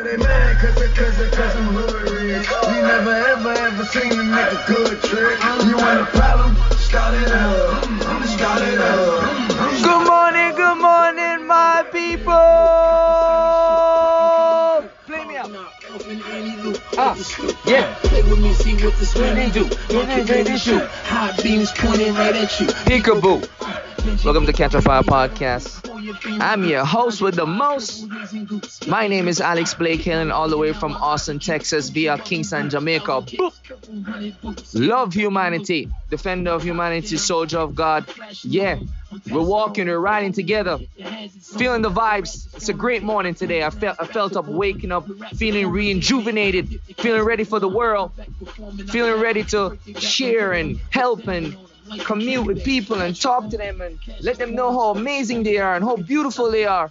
They mad cause, cause, cause I'm hood rich. You never ever ever seen a nigga good trick. You want a problem? Start it up. Start it up. Good morning, good morning, my people. Play me out. Ah, yeah. Play with me, see what this man do. Don't Yeah, get ready yeah, to shoot. Hot beams pointing right at you. Peekaboo. Welcome to Catch a Fire Podcast. I'm your host with the most. My name is Alex Blake hailing all the way from Austin, Texas via Kingston, Jamaica. Love humanity, defender of humanity, soldier of God. Yeah, we're walking, we're riding together, feeling the vibes. It's a great morning today. I felt I felt up waking up, feeling rejuvenated, feeling ready for the world, feeling ready to share and help and commute with people and talk to them and let them know how amazing they are and how beautiful they are.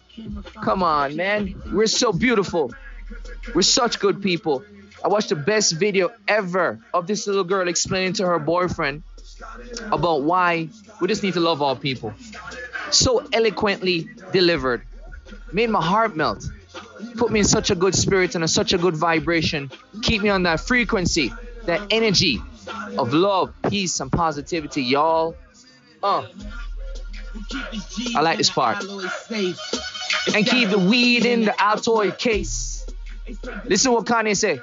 Come on, man. We're so beautiful. We're such good people. I watched the best video ever of this little girl explaining to her boyfriend about why we just need to love all people. So eloquently delivered. Made my heart melt. Put me in such a good spirit and in such a good vibration. Keep me on that frequency, that energy of love, peace, and positivity, y'all. Uh, I like this part. and keep the weed in the Altoid case. Listen what Kanye say.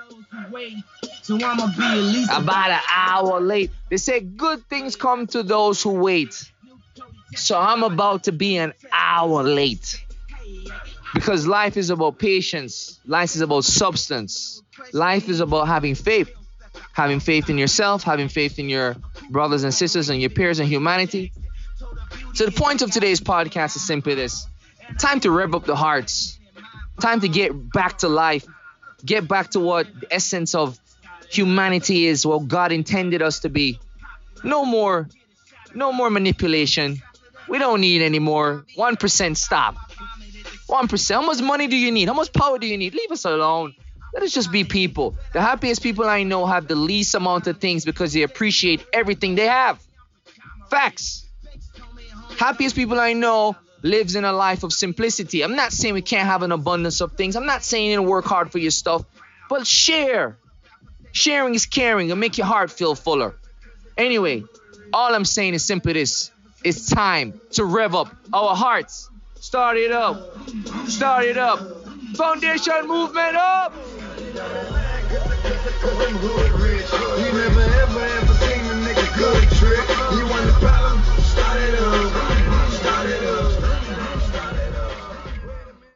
So I'ma be About an hour late. They say good things come to those who wait. So I'm about to be an hour late. Because life is about patience. Life is about substance. Life is about having faith. Having faith in yourself, having faith in your brothers and sisters and your peers and humanity. So the point of today's podcast is simply this. Time to rev up the hearts. Time to get back to life. Get back to what the essence of humanity is, what God intended us to be. No more, no more manipulation. We don't need any more. 1% stop. 1%. How much money do you need? How much power do you need? Leave us alone. Let us just be people. The happiest people I know have the least amount of things because they appreciate everything they have. Facts. Happiest people I know lives in a life of simplicity. I'm not saying we can't have an abundance of things. I'm not saying you work hard for your stuff, but share. Sharing is caring. It'll make your heart feel fuller. Anyway, all I'm saying is simply this. It's time to rev up our hearts. Start it up. Start it up. Foundation movement up. Cause I'm never